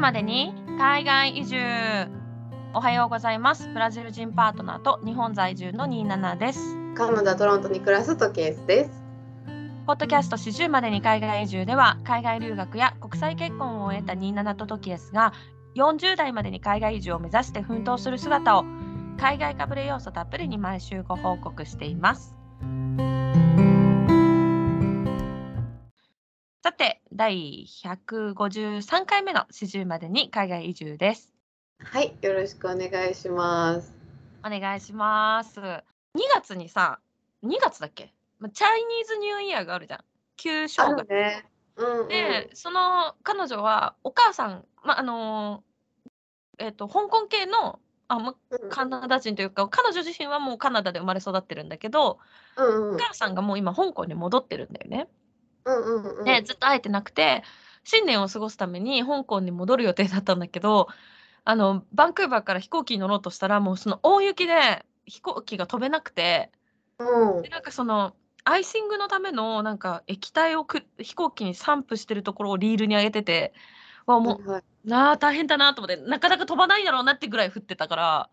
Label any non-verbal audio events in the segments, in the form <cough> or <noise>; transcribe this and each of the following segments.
までに海外移住おはようございますブラジル人パートナーと日本在住の27ですカナダ・トロントに暮らすトケースです。ポッドキャスト40までに海外移住では海外留学や国際結婚を終えた27とトキエスが40代までに海外移住を目指して奮闘する姿を海外かぶれ要素たっぷりに毎週ご報告しています。さて第153回目の40までに海外移住です。はい、よろしくお願いします。お願いします。2月にさ2月だっけ？まチャイニーズニューイヤーがあるじゃん。旧正あ月るね。うん、うん。で、その彼女はお母さん、まあのえっと香港系のあ、ま、うんカナダ人というか彼女自身はもうカナダで生まれ育ってるんだけど、うんうんお母さんがもう今香港に戻ってるんだよね。うんうんうん。でずっと会えてなくて新年を過ごすために香港に戻る予定だったんだけどあのバンクーバーから飛行機に乗ろうとしたらもうその大雪で飛行機が飛べなくてうんでなんかそのアイシングのためのなんか液体をく飛行機に散布してるところをリールに上げててわもうはい、なあ大変だなと思ってなかなか飛ばないだろうなってぐらい降ってたから、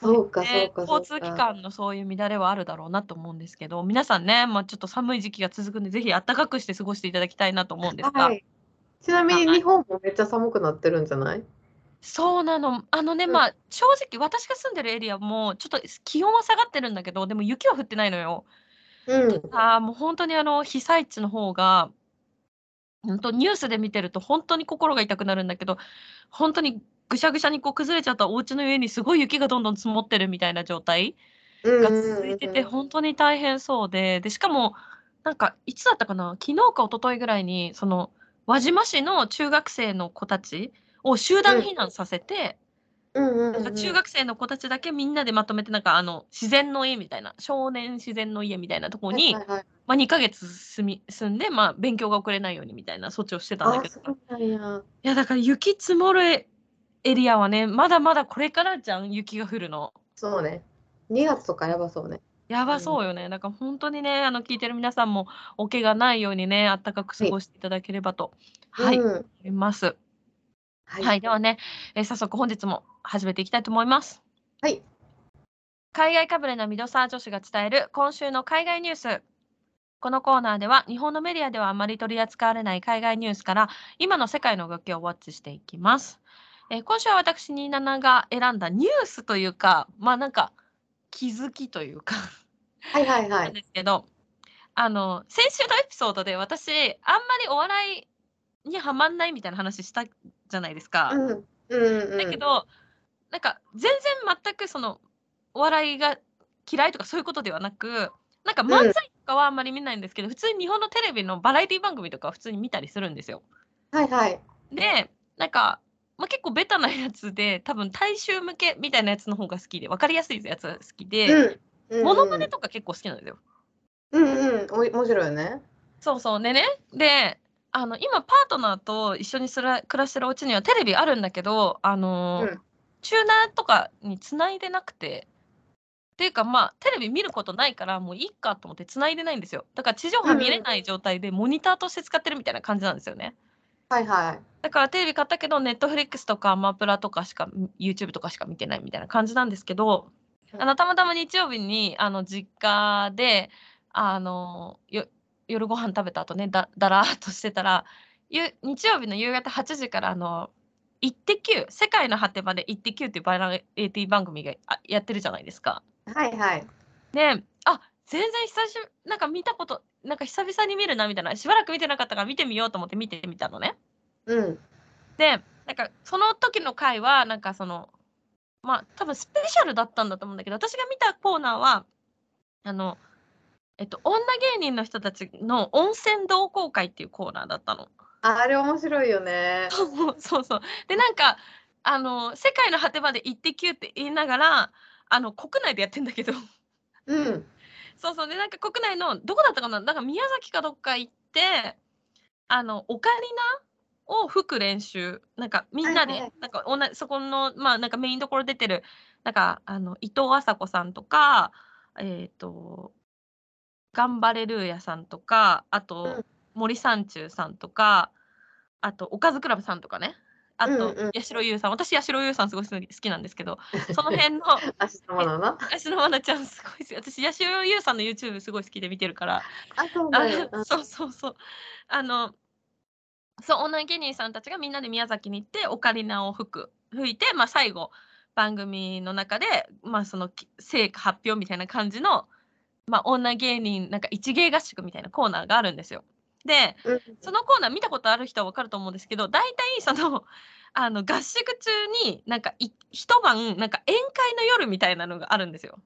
そうか、そうねか。交通機関のそういう乱れはあるだろうなと思うんですけど皆さんね、まあ、ちょっと寒い時期が続くんでぜひ暖かくして過ごしていただきたいなと思うんですが、はい。ちなみにはい日本もめっちゃ寒くなってるんじゃない？そうなのあのね、うんまあ正直私が住んでるエリアもちょっと気温は下がってるんだけどでも雪は降ってないのよ。うん。あーもう本当にあの被災地の方が本当ニュースで見てると本当に心が痛くなるんだけど本当にぐしゃぐしゃにこう崩れちゃったお家の上にすごい雪がどんどん積もってるみたいな状態が続いてて本当に大変そうででしかもなんかいつだったかな？昨日か一昨日ぐらいにその輪島市の中学生の子たちを集団避難させて、なんか中学生の子たちだけみんなでまとめてなんかあの自然の家みたいな少年自然の家みたいなところに、まあ、2ヶ月住み住んで、まあ、勉強が遅れないようにみたいな措置をしてたんだあ、けど。いやだから雪積もるエリアはねまだまだこれからじゃん雪が降るの。そうね。2月とかやばそうね。やばそうよね。だから本当にね、あの聞いてる皆さんもお怪我ないようにね、あったかく過ごしていただければと、はい、うん思います。ははい、ではね、えー早速本日も始めていきたいと思います。はい。海外かぶれなミドサー女子が伝える今週の海外ニュース。このコーナーでは日本のメディアではあまり取り扱われない海外ニュースから今の世界の動きをウォッチしていきます。えー今週は私27が選んだニュースというか、まあなんか気づきというかはいはいはなんい。ですけど、あの先週のエピソードで私あんまりお笑いにはまんないみたいな話したじゃないですか。うんうんうん。だけどなんか全然全くそのお笑いが嫌いとかそういうことではなくなんか漫才とかはあんまり見ないんですけど、普通に日本のテレビのバラエティ番組とかは普通に見たりするんですよ。はいはい。でなんか、まあ、結構ベタなやつで多分大衆向けみたいなやつの方が好きで分かりやすいやつが好きで、うんうん。モノマネとか結構好きなんですよ。うんうん。面白いよね。そうそうでねであの今パートナーと一緒にすら暮らしてるお家にはテレビあるんだけどあの、うんチューナーとかにつないでなくてっていうかまあテレビ見ることないからもういいかと思ってつないでないんですよだから地上波見れない状態でモニターとして使ってるみたいな感じなんですよねはいはい。だからテレビ買ったけどネットフリックスとかアマプラとかしか YouTube とかしか見てないみたいな感じなんですけどあのたまたま日曜日にあの実家であのよ夜ご飯食べた後ねだだらーっとしてたらゆ日曜日の夕方8時からあの「イッテ Q!」世界の果てまで「イッテ Q!」っていうバラエティ番組があやってるじゃないですか。はいはい。であ全然久しなんか見たことなんか久々に見るなみたいなしばらく見てなかったから見てみようと思って見てみたのね。うん。でなんかその時の回はなんかそのまあ多分スペシャルだったんだと思うんだけど私が見たコーナーはあのえっと女芸人の人たちの温泉同好会っていうコーナーだったの。ああれ面白いよね。そうそうそうでなんかあの世界の果てまで行ってきゅって言いながらあの国内でやってんだけどうん。そうそうでなんか国内のどこだったかな？なんか宮崎かどっか行ってあのオカリナを吹く練習。なんかみんなで、はいはい。なんかそこのまあなんかメインどころ出てるなんかあの伊藤麻子さんとかえっ、と頑張れルーヤさんとかあと、うん。森三中さんとかあとおかずクラブさんとかね。あと、うんうん八代優さん。私八代優さんすごい好きなんですけど <laughs> その辺の明日もだな。私のまなちゃんすごい私八代優さんの YouTube すごい好きで見てるから。あ、そうそうそうそう。あのそう女芸人さんたちがみんなで宮崎に行ってオカリナを吹く吹いて、まあ、最後番組の中で、まあ、そのき成果発表みたいな感じの、まあ、女芸人なんか一芸合宿みたいなコーナーがあるんですよ。でうんそのコーナー見たことある人は分かると思うんですけど大体その <laughs> あの合宿中になんかい一晩なんか宴会の夜みたいなのがあるんですよ。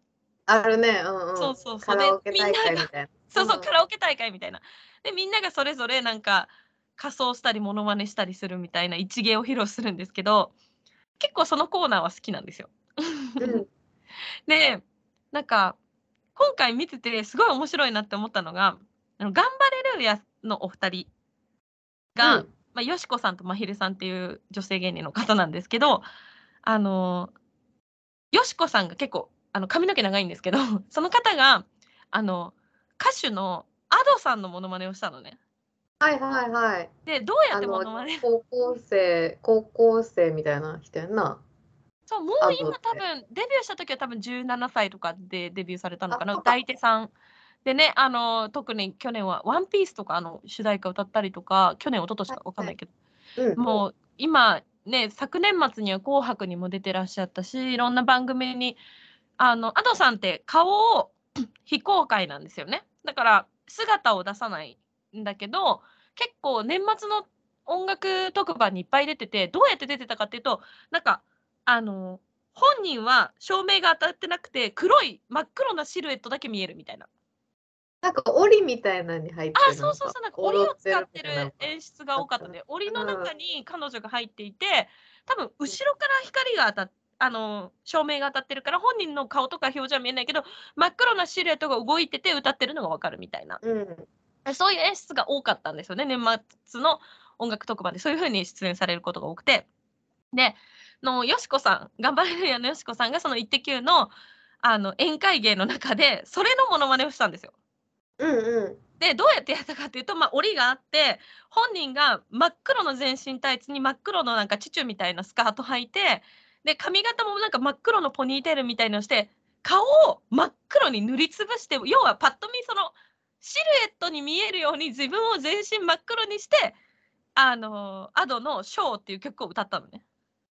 あるね。うんうん。そうそうそカうでラオケ大みんなが会みたいな。そうそう、うんカラオケ大会みたいな。で、みんながそれぞれなんか仮装したり、モノマネしたりするみたいな一芸を披露するんですけど、結構そのコーナーは好きなんですよ。うん <laughs> で、なんか、今回見ててすごい面白いなって思ったのが、あの頑張れるやのお二人が、うんまあ、よしこさんとまひるさんっていう女性芸人の方なんですけど、あの、よしこさんが結構あの髪の毛長いんですけど、その方が、あの、歌手の Ado さんのモノマネをしたのね。はいはいはい。で、どうやってあのモノマネ高校生高校生みたいな人やんな。そう、もう今多分、デビューした時は多分17歳とかでデビューされたのかな、歌い手さん。でね、あの、特に去年はワンピースとかあの主題歌歌ったりとか、去年、一昨年かわかんないけど、うん。もう今ね、昨年末には紅白にも出てらっしゃったし、いろんな番組に、あの、Ado さんって顔を <coughs> 非公開なんですよね。だから姿を出さないんだけど、結構年末の音楽特番にいっぱい出てて、どうやって出てたかっていうと、なんか、あの、本人は照明が当たってなくて、黒い真っ黒なシルエットだけ見えるみたいな。なんか檻みたいなのに入ってあ、そうそうそう、なんか檻を使ってる踊演出が多かったね。檻の中うんに彼女が入っていて、多分後ろから光が当たっあの照明が当たってるから本人の顔とか表情は見えないけど真っ黒なシルエットが動いてて歌ってるのが分かるみたいなうん。そういう演出が多かったんですよね年末の音楽特番でそういう風に出演されることが多くてでのよしこさん頑張れるやのよしこさんがその「イッテ Q!」のあの宴会芸の中でそれのモノマネをしたんですよ。うんうん。でどうやってやったかっていうと、まあ、檻があって本人が真っ黒の全身タイツに真っ黒のなんかチュチュみたいなスカート履いてで髪型もなんか真っ黒のポニーテールみたいのをして顔を真っ黒に塗りつぶして要はパッと見そのシルエットに見えるように自分を全身真っ黒にしてあの Ado の「ショー」っていう曲を歌ったのね。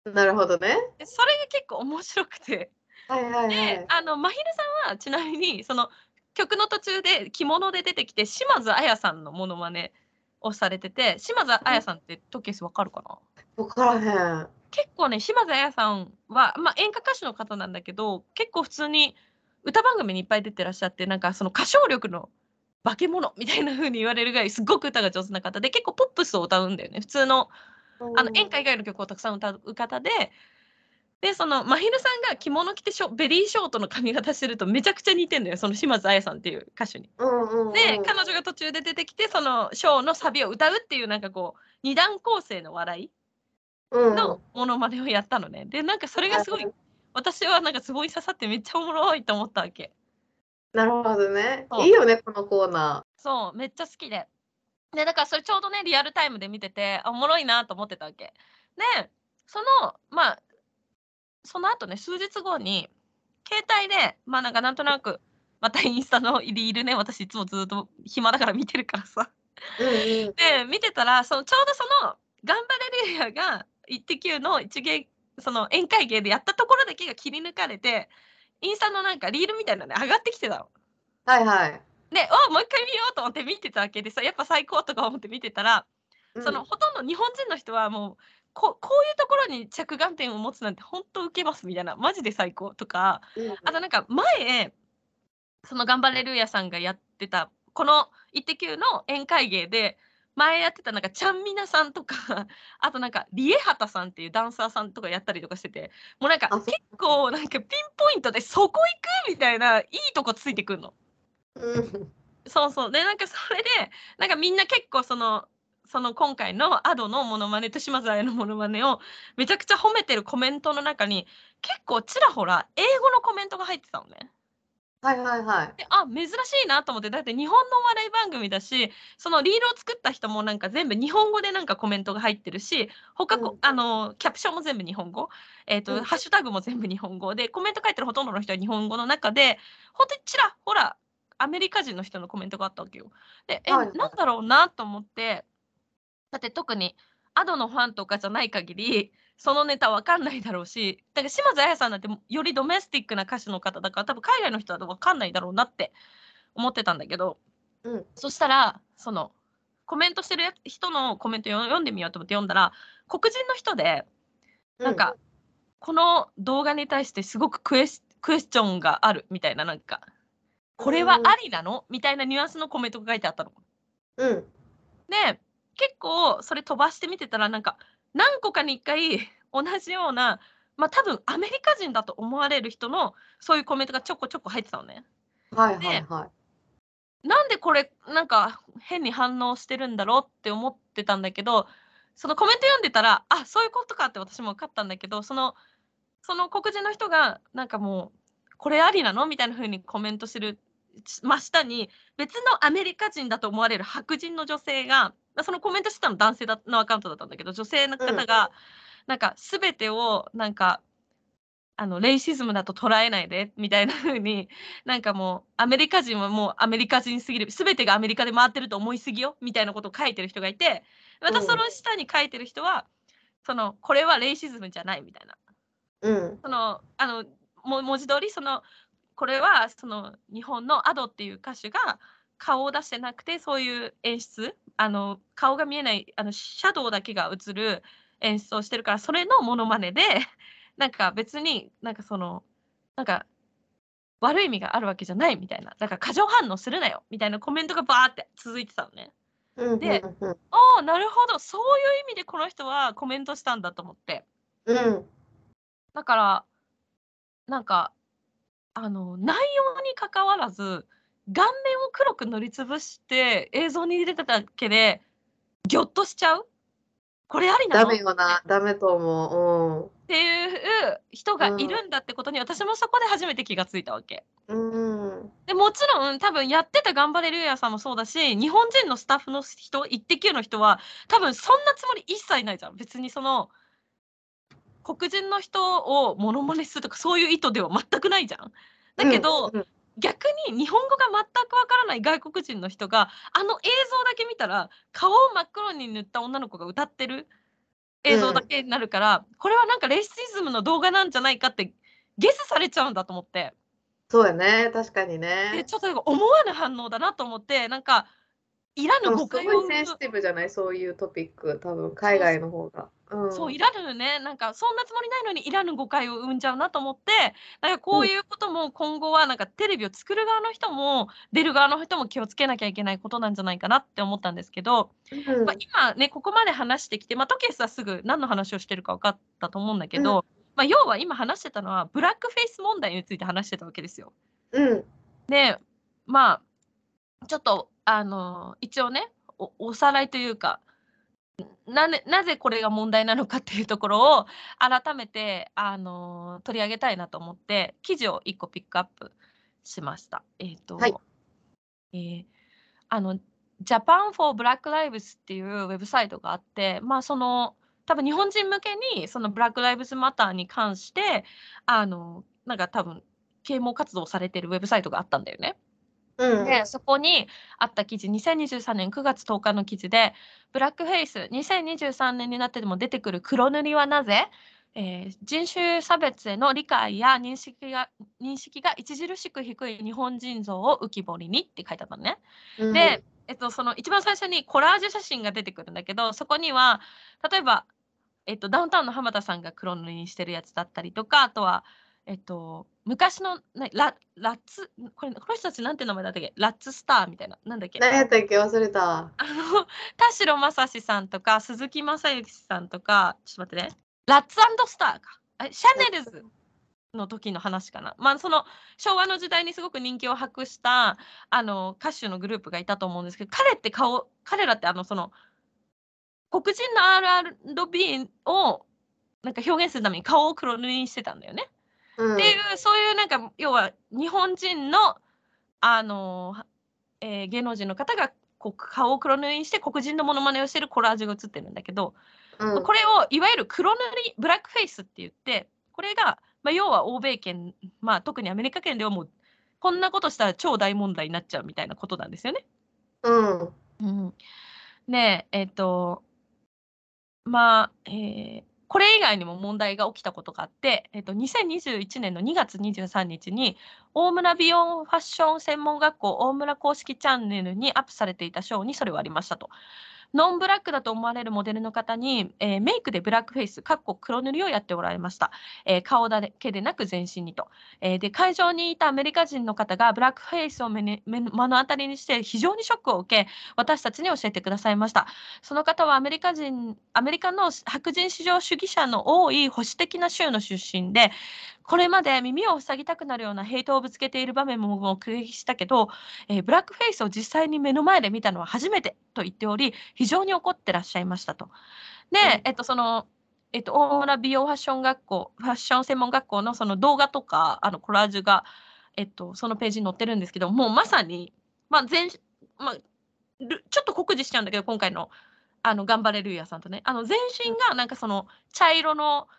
なるほどね。でそれが結構面白くて。はいはいはでい。あのまひるさんはちなみにその曲の途中で着物で出てきて島津亜矢さんのモノマネをされてて島津亜矢さんってトケスわかるかな？わからへん。結構ね島津亜矢さんは、まあ、演歌歌手の方なんだけど結構普通に歌番組にいっぱい出てらっしゃってなんかその歌唱力の化け物みたいな風に言われるぐらいすごく歌が上手な方で結構ポップスを歌うんだよね普通のあの演歌以外の曲をたくさん歌う方で、で、そのまひるさんが着物着てショベリーショートの髪型してるとめちゃくちゃ似てんだよ、その島津亜矢さんっていう歌手に。うんうんうん。で、彼女が途中で出てきて、そのショーのサビを歌うっていうなんかこう、二段構成の笑いうんのモノマネをやったのね。で、なんかそれがすごい、私はなんかすごい刺さってめっちゃおもろいと思ったわけ。なるほどねそ。ういいよね、このコーナそう、めっちゃ好きで。で、だからそれちょうどね、リアルタイムで見てて、あおもろいなと思ってたわけ。で、その、まあ、その後ね、数日後に、携帯で、まあなんかなんとなく、またインスタのリールね、私いつもずっと暇だから見てるからさ。ー。うんうん。で、見てたら、そのちょうどその、頑張れるやが、イッテ Q の一芸、その宴会芸でやったところだけが切り抜かれて、インスタのなんかリールみたいなのね、上がってきてたの。はいはい。で、おもう一回見ようと思って見てたわけでさ、やっぱ最高とか思って見てたら、そのほとんど日本人の人はもうここういうところに着眼点を持つなんて本当受けますみたいなマジで最高とかうん、うんあとなんか前その頑張れるやさんがやってたこの「イッテ Q!」の宴会芸で前やってたなんかちゃんみなさんとか <laughs> あとなんかリエハタさんっていうダンサーさんとかやったりとかしててもうなんか結構なんかピンポイントでそこ行くみたいないいとこついてくんの。うんそうそう。で、なんかそれで、なんかみんな結構その、その今回の Ado のモノマネと島津亜矢のモノマネをめちゃくちゃ褒めてるコメントの中に結構ちらほら英語のコメントが入ってたのね。はいはいはい。であ珍しいなと思ってだって日本のお笑い番組だしそのリールを作った人もなんか全部日本語でなんかコメントが入ってるし他こ、うん。あのキャプションも全部日本語、えーとうん。ハッシュタグも全部日本語でコメント書いてるほとんどの人は日本語の中で本当にちらほらアメリカ人の人のコメントがあったわけよ。でえ、はいはい。なんだろうなと思って。だって特にアドのファンとかじゃない限りそのネタわかんないだろうしだから島津亜矢さんなんてよりドメスティックな歌手の方だから多分海外の人はわかんないだろうなって思ってたんだけどうん。そしたらそのコメントしてるや人のコメントよ読んでみようと思って読んだら黒人の人でなんか、この動画に対してすごくクエスクエスチョンがあるみたいななんかこれはありなの？みたいなニュアンスのコメントが書いてあったの。うん。うん。で結構それ飛ばしてみてたらなんか何個かに1回同じようなまあ多分アメリカ人だと思われる人のそういうコメントがちょこちょこ入ってたのね。はいはいはい。なんでこれなんか変に反応してるんだろうって思ってたんだけどそのコメント読んでたらあそういうことかって私も分かったんだけどそのその黒人の人がなんかもうこれありなのみたいな風にコメントしてる真下に別のアメリカ人だと思われる白人の女性がまあそのコメントしてたの男性だのアカウントだったんだけど女性の方が、なんか全てをなんかあのレイシズムだと捉えないでみたいな風になんかもうアメリカ人はもうアメリカ人すぎる。全てがアメリカで回ってると思いすぎよみたいなことを書いてる人がいてまたうん。その下に書いてる人は、そのこれはレイシズムじゃないみたいな。うん。そのあのも文字通りそのこれはその日本の Ado っていう歌手が顔を出してなくてそういう演出？あの顔が見えないあのシャドウだけが映る演出をしてるからそれのモノマネで <laughs> なんか別になんかそのなんか悪い意味があるわけじゃないみたいなだから過剰反応するなよみたいなコメントがバーって続いてたのね。うん。でうん。ああなるほどそういう意味でこの人はコメントしたんだと思って。うん。だから、なんか、あの、内容に関わらず、顔面を黒く塗りつぶして映像に入れてただけで、ぎょっとしちゃう？これありなダの？っメよな。ダメと思ていう人がいるんだってことに、私もそこで初めて気がついたわけ。う。うん。うん。でもちろん多分やってた頑張れるやさんもそうだし日本人のスタッフの人イッテ Q の人は多分そんなつもり一切ないじゃん別にその黒人の人をモノマネするとかそういう意図では全くないじゃん。だけど、うん逆に日本語が全くわからない外国人の人があの映像だけ見たら顔を真っ黒に塗った女の子が歌ってる映像だけになるから、これはなんかレイシズムの動画なんじゃないかってゲスされちゃうんだと思って。そうやね。確かにでね。ちょっと思わぬ反応だなと思ってなんかいらぬ誤解をいセンシティブじゃない？そういうトピック。多分海外の方が。うん。そういらぬねなんかそんなつもりないのにいらぬ誤解を生んじゃうなと思ってなんかこういうことも今後はなんかテレビを作る側の人も出る側の人も気をつけなきゃいけないことなんじゃないかなって思ったんですけど、うんまあ、今ねここまで話してきて、まあ、トケスはすぐ何の話をしてるか分かったと思うんだけど、まあ、要は今話してたのはブラックフェイス問題について話してたわけですよ。うん。でまあちょっとあの一応ねおおさらいというかなぜなぜこれが問題なのかっていうところを改めてあの取り上げたいなと思って記事を1個ピックアップしました。えっ、と、はいえーあの Japan for Black Lives っていうウェブサイトがあってまあその多分日本人向けにそのブラック・ライブズ・マターに関してあのなんか多分啓蒙活動をされてるウェブサイトがあったんだよね。うん。でそこにあった記事2023年9月10日の記事でブラックフェイス2023年になってでも出てくる黒塗りはなぜ、えー人種差別への理解や認識が認識が著しく低い日本人像を浮き彫りにって書いてあったのね。うんで、えっと、その一番最初にコラージュ写真が出てくるんだけどそこには例えば、えっと、ダウンタウンの浜田さんが黒塗りにしてるやつだったりとかあとは、えっと、昔のなララッツこれこの人たちなんて名前だったっけ？ラッツスターみたいななんだっけ？何やったっけ？忘れた。あの <laughs> 田代正史さんとか鈴木雅之さんとかちょっと待ってねラッツスターかあシャネルズの時の話かな。まあその昭和の時代にすごく人気を博したあの歌手のグループがいたと思うんですけど彼って顔彼らってあのその黒人の R&B をなんか表現するために顔を黒塗りにしてたんだよね。うん。っていうそういうなんか要は日本人のあの、えー芸能人の方がこう顔を黒塗りにして黒人のモノマネをしてるコラージュが写ってるんだけど、うん。これをいわゆる黒塗りブラックフェイスって言ってこれが、まあ、要は欧米圏、まあ、特にアメリカ圏ではもうこんなことしたら超大問題になっちゃうみたいなことなんですよね。うん。うん、でえっ、とまあ、えーこれ以外にも問題が起きたことがあって、えっと2021年の2月23日に大村美容ファッション専門学校大村公式チャンネルにアップされていたショーにそれはありましたと。ノンブラックだと思われるモデルの方に、えーメイクでブラックフェイス、かっこ黒塗りをやっておられました。えー顔だけでなく全身にと。えーで会場にいたアメリカ人の方がブラックフェイスを目に目の目の当たりにして非常にショックを受け私たちに教えてくださいましたその方はアメリカ人アメリカの白人至上主義者の多い保守的な州の出身でこれまで耳を塞ぎたくなるようなヘイトをぶつけている場面も目撃したけど、えーブラックフェイスを実際に目の前で見たのは初めてと言っており非常に怒ってらっしゃいましたと。で、うんえっとそのえっと、大村美容ファッション学校、ファッション専門学校のその動画とか、あのコラージュが、えっと、そのページに載ってるんですけど、もうまさに、まあ全まあ、るちょっと酷似しちゃうんだけど、今回のあの頑張れルーヤさんとね、あの全身がなんかその茶色の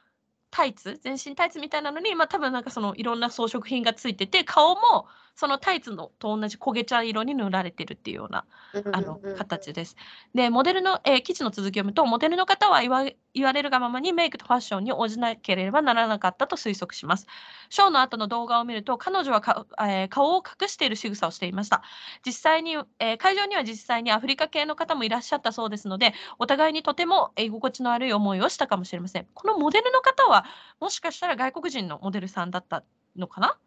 タイツ、全身タイツみたいなのに、まあ多分なんかそのいろんな装飾品がついてて、顔もそのタイツのと同じ焦げ茶色に塗られてるっていうようなあの形です。で、モデルの、えー記事の続きを読むと、モデルの方は言わ言われるがままにメイクとファッションに応じなければならなかったと推測します。ショーの後の動画を見ると、彼女はか、えー顔を隠している仕草をしていました。実際に、えー会場には実際にアフリカ系の方もいらっしゃったそうですので、お互いにとても居心地の悪い思いをしたかもしれません。このモデルの方は、もしかしたら外国人のモデルさんだったのかな？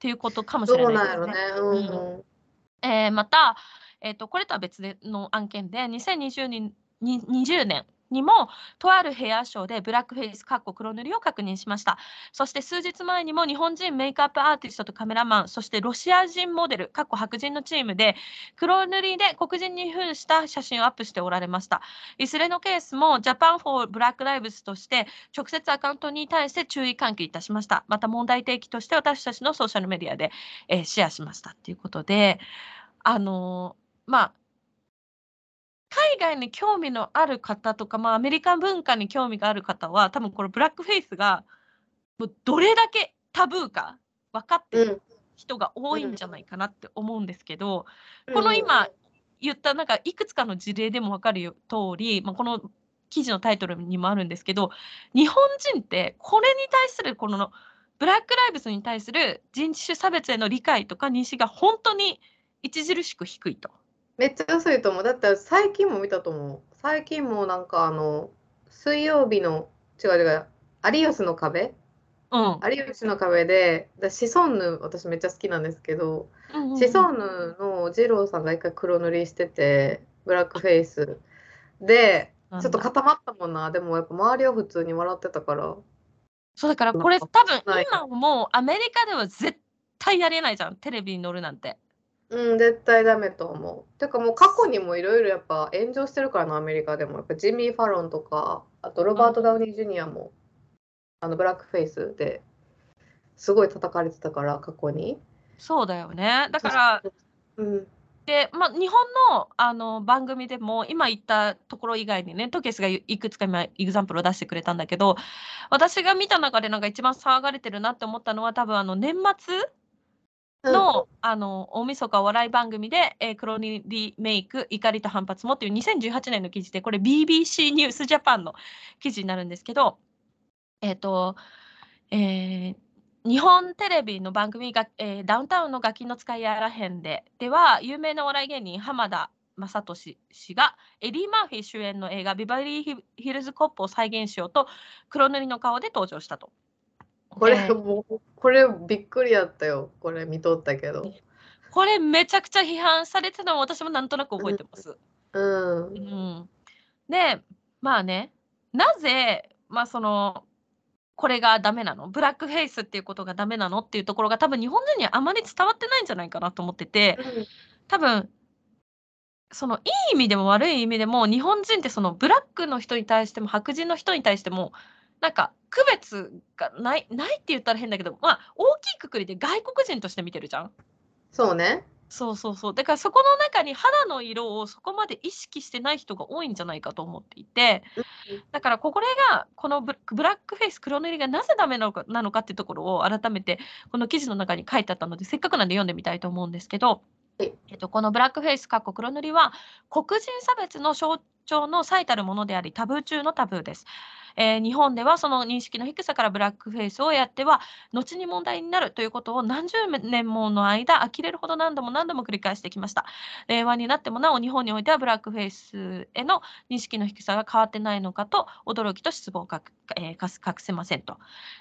っていうことかもしれないですね。うんうん。えーまた、えーと、これとは別での案件で、2020年に20年にも、とあるヘアショーでブラックフェイス、かっこ黒塗りを確認しました。そして数日前にも日本人メイクアップアーティストとカメラマン、そしてロシア人モデル、かっこ白人のチームで、黒塗りで黒人に扮した写真をアップしておられました。いずれのケースも、ジャパンフォーブラックライブズとして、直接アカウントに対して注意喚起いたしました。また問題提起として私たちのソーシャルメディアで、えーシェアしましたということで、あのーまあ、海外に興味のある方とか、まあ、アメリカ文化に興味がある方は、多分このブラックフェイスが、もうどれだけタブーか分かってる人が多いんじゃないかなって思うんですけど、この今言ったなんかいくつかの事例でも分かるよ通り、まあ、この記事のタイトルにもあるんですけど日本人ってこれに対するこのブラック・ライブズに対する人種差別への理解とか認識が本当に著しく低いと。めっちゃ安いと思う。だって最近も見たと思う。最近もなんかあの、水曜日の、違う違う、有吉の壁？うん有吉の壁で、だシソンヌ、私めっちゃ好きなんですけど、うんうんシソンヌの二郎さんが一回黒塗りしてて、ブラックフェイス。で、ちょっと固まったもんな。でもやっぱ周りは普通に笑ってたから。そうだからこれ多分今もうアメリカでは絶対やれないじゃんテレビに乗るなんて。うん、絶対ダメと思う。てかもう過去にもいろいろやっぱ炎上してるからな、アメリカでも。やっぱジミー・ファロンとか、あとロバート・ダウニー・ジュニアも、あのブラックフェイスですごい叩かれてたから、過去に。そうだよねだからうん、で、まあ、日本のあの番組でも今言ったところ以外にねトケスがいいくつか今 example を出してくれたんだけど私が見た中でなんか一番騒がれてるなって思ったのは多分あの年末の,、あの大晦日お笑い番組で、えー黒塗りメイク怒りと反発もっていう2018年の記事でこれ BBC ニュースジャパンの記事になるんですけどえっ、とえー日本テレビの番組が、えーダウンタウンのガキの使いやらへんででは有名なお笑い芸人浜田雅俊氏がエディ・マーフィー主演の映画「ビバリー・ヒルズ・コップ」を再現しようと黒塗りの顔で登場したと。これえーもう、これびっくりやったよ。これ見とったけど。これめちゃくちゃ批判されてたのを私もなんとなく覚えてます。うんう。ん、でまあねなぜ、まあ、そのこれがダメなの？ブラックフェイスっていうことがダメなのっていうところが多分日本人にはあまり伝わってないんじゃないかなと思ってて多分そのいい意味でも悪い意味でも日本人ってそのブラックの人に対しても白人の人に対してもなんか区別がないないって言ったら変だけどまあ大きいくくりで外国人として見てるじゃん？そうね。そうそうそう。だからそこの中に肌の色をそこまで意識してない人が多いんじゃないかと思っていて、だからこれが、このブブラックフェイス、黒塗りがなぜダメなのかなのかっていうところを改めてこの記事の中に書いてあったので、せっかくなんで読んでみたいと思うんですけど、はいえっと、このブラックフェイス、かっこ黒塗りは、黒人差別の象徴の最たるものであり、タブー中のタブーです。えー日本ではその認識の低さからブラックフェイスをやっては、後に問題になるということを何十年もの間、呆れるほど何度も何度も繰り返してきました。令和になってもなお、日本においてはブラックフェイスへの認識の低さが変わってないのかと、驚きと失望をか、えー隠せませんと。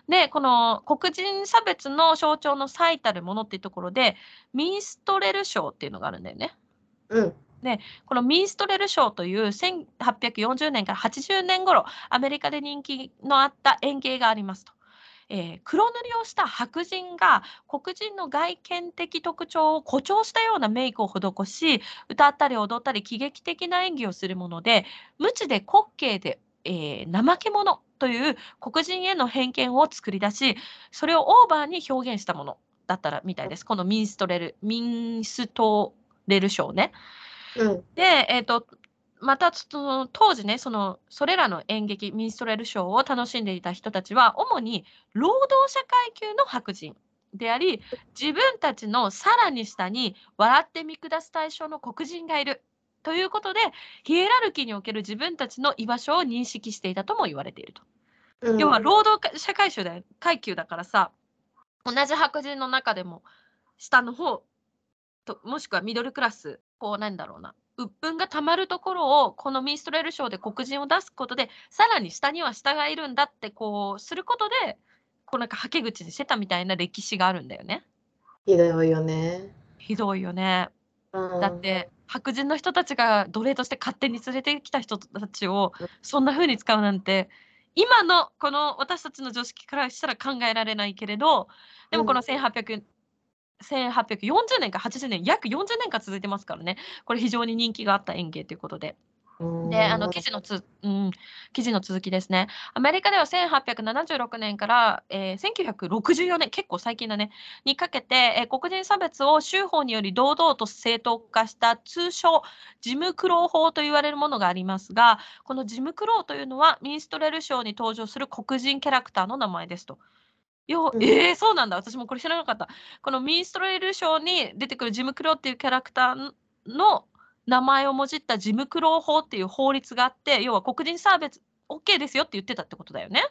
で、この黒人差別の象徴の最たるものっていうところで、ミンストレル賞っていうのがあるんだよね。うん。このミンストレル賞という1840年から80年頃アメリカで人気のあった演芸がありますと。えー黒塗りをした白人が黒人の外見的特徴を誇張したようなメイクを施し歌ったり踊ったり喜劇的な演技をするもので無知で滑稽で、えー怠け者という黒人への偏見を作り出しそれをオーバーに表現したものだったらみたいですこのミンストレルミンストレル賞ね。うん。で、えー、とまたその当時ねそのそれらの演劇ミンストレルショーを楽しんでいた人たちは主に労働者階級の白人であり自分たちのさらに下に笑って見下す対象の黒人がいるということでヒエラルキーにおける自分たちの居場所を認識していたとも言われていると。うん要は労働者階級だよ階級だからさ同じ白人の中でも下の方ともしくはミドルクラスこうなんだろうな鬱憤がたまるところをこのミンストレルショーで黒人を出すことでさらに下には下がいるんだってこうすることでこうなんかはけ口にしてたみたいな歴史があるんだよね。ひどいよね。ひどいよね。うん、だって白人の人たちが奴隷として勝手に連れてきた人たちをうんそんな風に使うなんて今のこの私たちの常識からしたら考えられないけれどでもこの1800 1840年か80年約40年間続いてますからねこれ非常に人気があった演芸ということで。うん、で、あの記事のつ、うん、記事の続きですね。アメリカでは1876年から、えー1964年、結構最近だね、にかけて、えー黒人差別を州法により堂々と正当化した通称ジム・クロー法と言われるものがありますが、このジム・クローというのはミンストレル賞に登場する黒人キャラクターの名前ですと。ようんえー、そうなんだ。私もこれ知らなかった。このミンストレル賞に出てくるジム・クローっていうキャラクターの名前をもじったジム・クロー法っていう法律があって、要は黒人差別 OK ですよって言ってたってことだよね。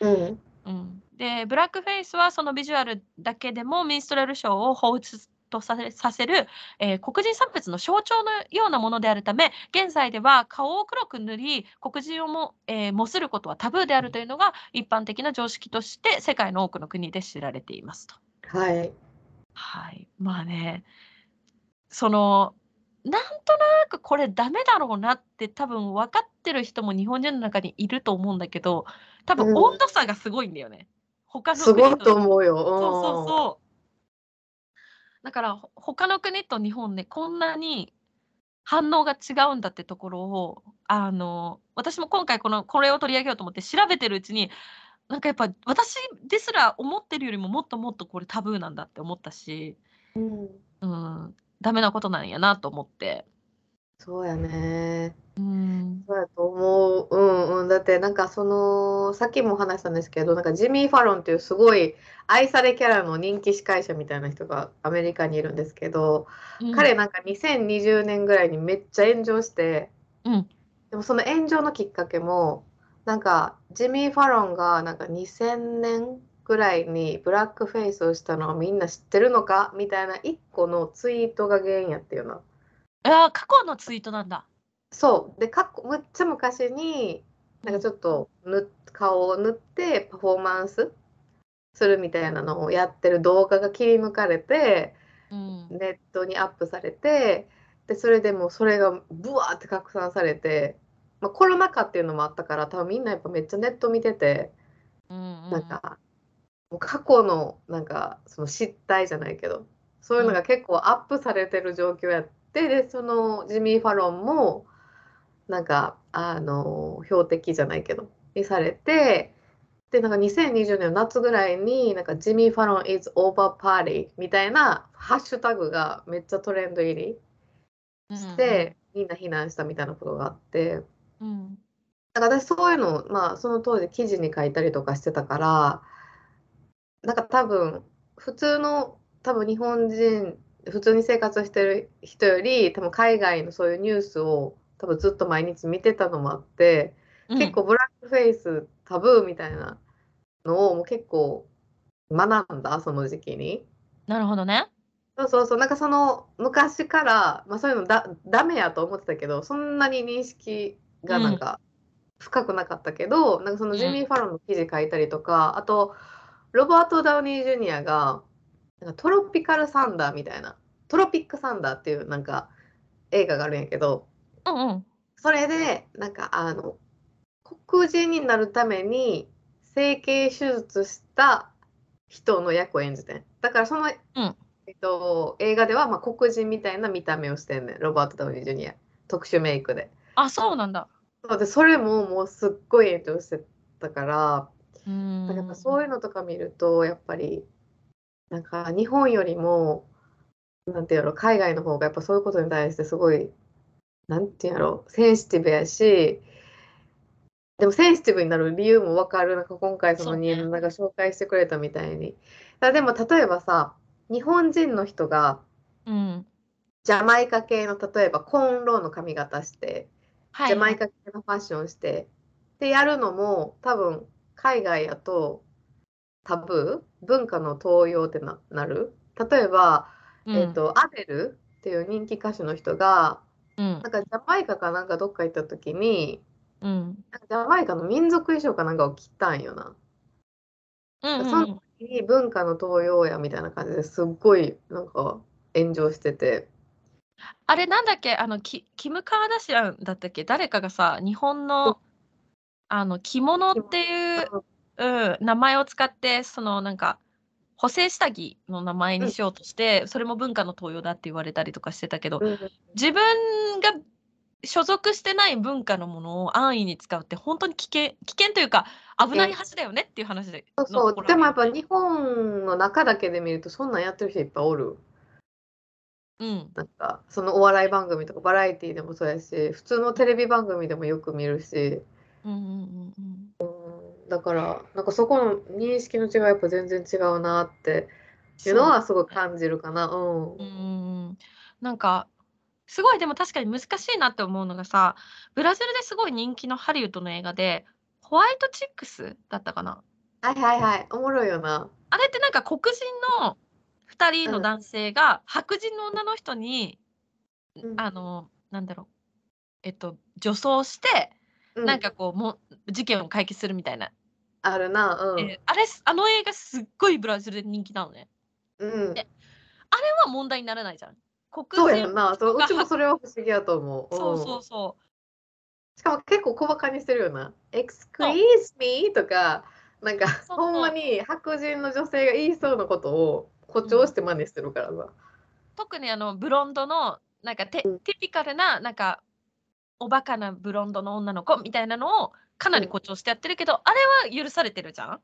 うん。うん、で、ブラックフェイスはそのビジュアルだけでもミンストレル賞を彷彿とさせさせる、えー黒人差別の象徴のようなものであるため、現在では顔を黒く塗り、黒人をも、えー模することはタブーであるというのが一般的な常識として世界の多くの国で知られていますと。はい。はい、まあね、その、なんとなくこれダメだろうなって多分分かってる人も日本人の中にいると思うんだけど、多分うん温度差がすごいんだよね。他のすごい国と思うよ。そうそうそう。だからほ他の国と日本でこんなに反応が違うんだってところをあの私も今回このこれを取り上げようと思って調べてるうちになんかやっぱ私ですら思ってるよりももっともっとこれタブーなんだって思ったし、うん。うん、ダメなことなんやなと思って。そうやね。うんそうやと思う。うんうん。だってなんかその、さっきも話したんですけど、なんかジミー・ファロンっていうすごい愛されキャラの人気司会者みたいな人がアメリカにいるんですけど、彼なんか2020年ぐらいにめっちゃ炎上して、うんでもその炎上のきっかけも、なんかジミー・ファロンがなんか2000年ぐらいにブラックフェイスをしたのをみんな知ってるのかみたいな一個のツイートが原因やっていうな。あー過去のツイートなんだ。そう。で、過去、むっちゃ昔に、なんかちょっとぬ顔を塗ってパフォーマンスするみたいなのをやってる動画が切り抜かれて、うんネットにアップされて、で、それでもうそれがブワーって拡散されて、まあ、コロナ禍っていうのもあったから、多分みんなやっぱめっちゃネット見てて、うんうんなんか、もう過去のなんかその失態じゃないけど、そういうのが結構アップされてる状況やって、で、そのジミー・ファロンも、なんか、あの、標的じゃないけど、にされて、でなんか2020年の夏ぐらいになんかジミー・ファロン is over party みたいなハッシュタグがめっちゃトレンド入りして、みんな避難したみたいなことがあって。うん。うんだから私そういうのをまあその当時記事に書いたりとかしてたからなんか多分普通の多分日本人普通に生活してる人より多分海外のそういうニュースを多分ずっと毎日見てたのもあって、うん結構ブラックフェイスタブーみたいなのをもう結構学んだその時期に。なるほどね。そうそうそうなんかその昔から、まあ、そういうのだダメやと思ってたけどそんなに認識がなんか深くなかったけど、なんかそのジミー・ファロンの記事書いたりとか、あとロバート・ダウニー・ジュニアがなんかトロピカル・サンダーみたいな。トロピック・サンダーっていうなんか映画があるんやけど。うんうん。それでなんかあの黒人になるために整形手術した人の役を演じてん。だからその、ん。えっと、映画ではまあ黒人みたいな見た目をしてんねん。ロバート・ダウニー・ジュニア。特殊メイクで。あ、そうなんだ。そうでそれももうすっごい影響してたから。うーん。なんかやっぱそういうのとか見るとやっぱりなんか日本よりもなんていうの海外の方がやっぱそういうことに対してすごいなんていうんやろセンシティブやしでもセンシティブになる理由もわかるなんか今回そのそうねニーナが紹介してくれたみたいにだでも例えばさ日本人の人がうん。ジャマイカ系の例えばコーンローの髪型してはい。ジャマイカ系のファッションしてでやるのも多分海外やとタブー文化の盗用ってななる？例えば、うん、えっとアデルっていう人気歌手の人がうん。なんかジャマイカかなんかどっか行った時にうん。なんかジャマイカの民族衣装かなんかを着たんよな。うんうんその時に文化の盗用やみたいな感じですっごいなんか炎上してて。あれなんだっけ？あのキキム・カーダシアンだったっけ？誰かがさ日本のあの着物っていう、うん、名前を使ってそのなんか補正下着の名前にしようとして、それも文化の盗用だって言われたりとかしてたけど、うん。自分が所属してない文化のものを安易に使うって本当に危険危険というか危ない橋だよねっていう話でそうそう。でもやっぱ日本の中だけで見るとそんなんやってる人いっぱいおる。うん。なんかそのお笑い番組とかバラエティーでもそうやし普通のテレビ番組でもよく見るし。うんうんうんうんだからなんかそこの認識の違いはやっぱ全然違うなっていうのはすごい感じるかな。うん。うんうんうん。なんかすごいでも確かに難しいなって思うのがさブラジルですごい人気のハリウッドの映画でホワイトチックスだったかな？はいはいはい。おもろいよな。あれってなんか黒人の2人の男性が白人の女の人に、うん。あのなんだろう。えっと女装してうなんかこうも事件を解決するみたいな、あるな。うん。えーあれあの映画すっごいブラジルで人気なのねうん、であれは問題にならないじゃん黒人そうやんな。そうがうちもそれは不思議やと思う。そうそうそしかも結構小バカにしてるよな。Excuse me とか、なんかそうほんまに白人の女性が言いそうなことを誇張して真似してるからさ。う特にあのブロンドのなんかテ,、うんティピカルななんかおバカなブロンドの女の子みたいなのをかなり誇張してやってるけど、あれは許されてるじゃん？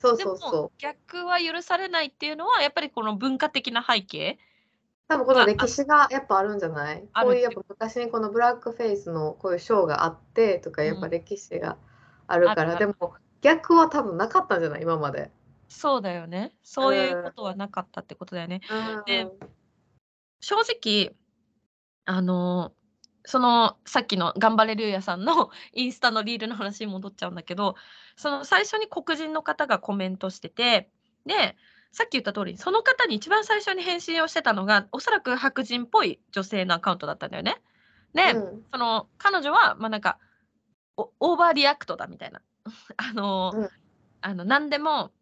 そうそうそう。逆は許されないっていうのはやっぱりこの文化的な背景。多分この歴史がやっぱあるんじゃない？こういうやっぱ昔にこのブラックフェイスのこういうショーがあってとかやっぱ歴史があるから、あるある。でも逆は多分なかったんじゃない？今まで。そうだよね。そういうことはなかったってことだよね、で正直あのそのさっきの頑張れルーヤさんの <laughs> インスタのリールの話に戻っちゃうんだけどその最初に黒人の方がコメントしててでさっき言った通りその方に一番最初に返信をしてたのがおそらく白人っぽい女性のアカウントだったんだよね。で、うん。その彼女はまあなんかお overreact だみたいな。<laughs> あの、うん。あの何でも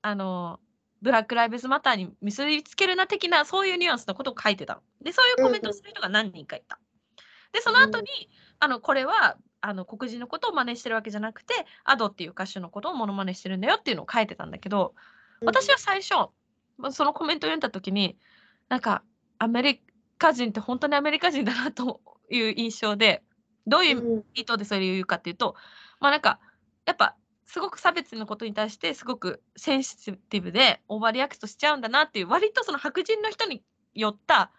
あのブラック・ライブズ・マターに結びつけるな的なそういうニュアンスのことを書いてたの。でそういうコメントをする人が何人かいた。でその後に、あのこれはあの黒人のことを真似してるわけじゃなくてアドっていう歌手のことをモノマネしてるんだよっていうのを書いてたんだけど私は最初まあそのコメントを読んだ時になんかアメリカ人って本当にアメリカ人だなという印象でどういううん。意図でそれを言うかっていうとまあなんかやっぱすごく差別のことに対してすごくセンシティブで overreact しちゃうんだなっていう割とその白人の人によった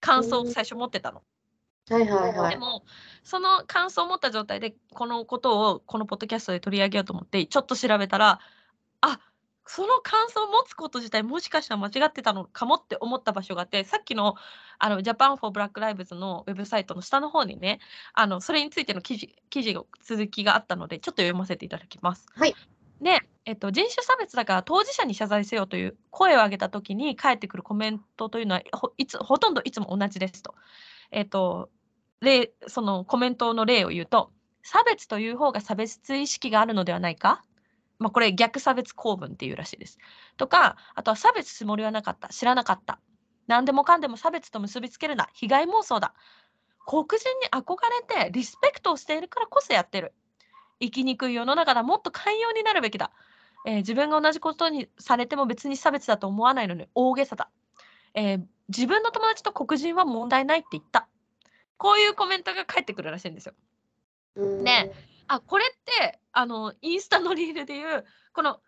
感想を最初持ってたの。はいはいはい。でもその感想を持った状態でこのことをこのポッドキャストで取り上げようと思ってちょっと調べたらあその感想を持つこと自体もしかしたら間違ってたのかもって思った場所があってさっきのあの Japan for Black Lives のウェブサイトの下の方にねあのそれについての記事記事の続きがあったのでちょっと読ませていただきます。はいで、えっと、人種差別だから当事者に謝罪せよという声を上げた時に返ってくるコメントというのはほいつほとんどいつも同じですと。えっと例そのコメントの例を言うと差別という方が差別意識があるのではないか？まあ、これ逆差別構文っていうらしいです。とか、あとは差別つもりはなかった、知らなかった？何でもかんでも差別と結びつけるな、被害妄想だ？黒人に憧れてリスペクトをしているからこそやってる。生きにくい世の中だ、もっと寛容になるべきだ。えー自分が同じことにされても別に差別だと思わないのに大げさだ。えー自分の友達と黒人は問題ないって言った。こういうコメントが返ってくるらしいんですよ。ねあこれってあのインスタのリールでいうこの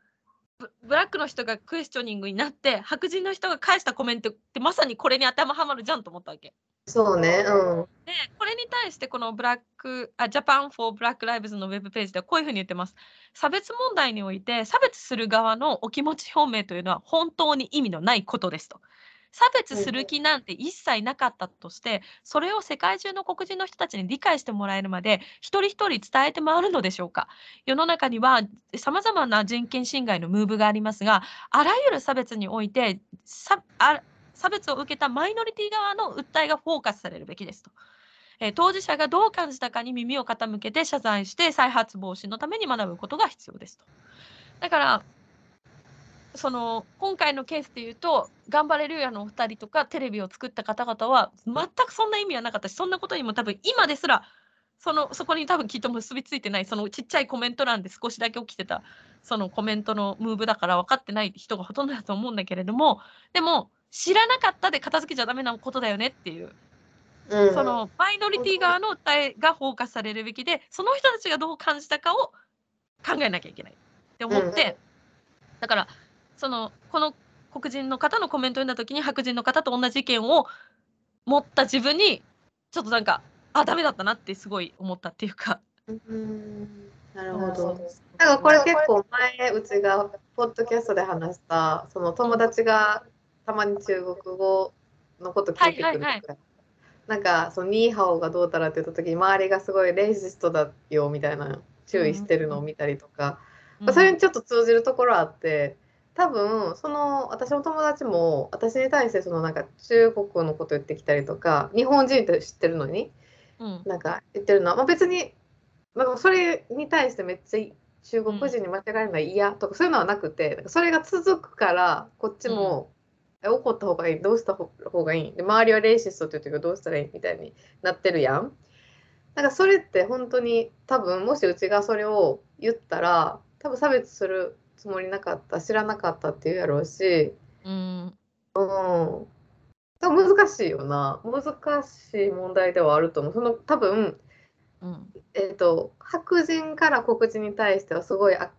ブブラックの人がクエスチョニングになって白人の人が返したコメントってまさにこれに当てはまるじゃんと思ったわけ。そうね。うん。でこれに対してこのブラックあ Japan for Black Lives のウェブページではこういうふうに言ってます。差別問題において差別する側のお気持ち表明というのは本当に意味のないことですと。差別する気なんて一切なかったとして、それを世界中の黒人の人たちに理解してもらえるまで、一人一人伝えて回るのでしょうか。世の中にはさまざまな人権侵害のムーブがありますが、あらゆる差別において、差別を受けたマイノリティ側の訴えがフォーカスされるべきですと。えー当事者がどう感じたかに耳を傾けて謝罪して再発防止のために学ぶことが必要ですと。だからその今回のケースで言うと頑張れるやのお二人とかテレビを作った方々は全くそんな意味はなかったしそんなことにも多分今ですらそのそこに多分きっと結びついてないそのちっちゃいコメント欄で少しだけ起きてたそのコメントのムーブだから分かってない人がほとんどだと思うんだけれどもでも知らなかったで片付けちゃダメなことだよねっていううん、そのマイノリティ側の訴えがフォーカスされるべきでその人たちがどう感じたかを考えなきゃいけないって思って、うんうん。だからそのこの黒人の方のコメントを読んだ時に白人の方と同じ意見を持った自分にちょっとなんかあダメだったなってすごい思ったっていうか。うんなるほど。そうだからこれ結構前うちがポッドキャストで話したその友達がたまに中国語のこと聞いてくるとか、はいはいなんかそのニーハオがどうたらって言った時に周りがすごいレイシストだよみたいな注意してるのを見たりとか、まあそれにちょっと通じるところあって多分その私の友達も私に対してそのなんか中国のこと言ってきたりとか日本人って知ってるのにうんなんか言ってるのは、まあ、別に、まあ、それに対してめっちゃ中国人に間違えるのは嫌とかそういうのはなくてなんかそれが続くからこっちも、え怒った方がいいどうした方がいいで周りはレイシストって言うけどどうしたらいいみたいになってるやん。なんかそれって本当に多分もしうちがそれを言ったら多分差別するつもりなかった知らなかったっていうやろうし、うん。うん、難しいよな。難しい問題ではあると思う。その多分うん。えー、と白人から黒人に対してはすごいあ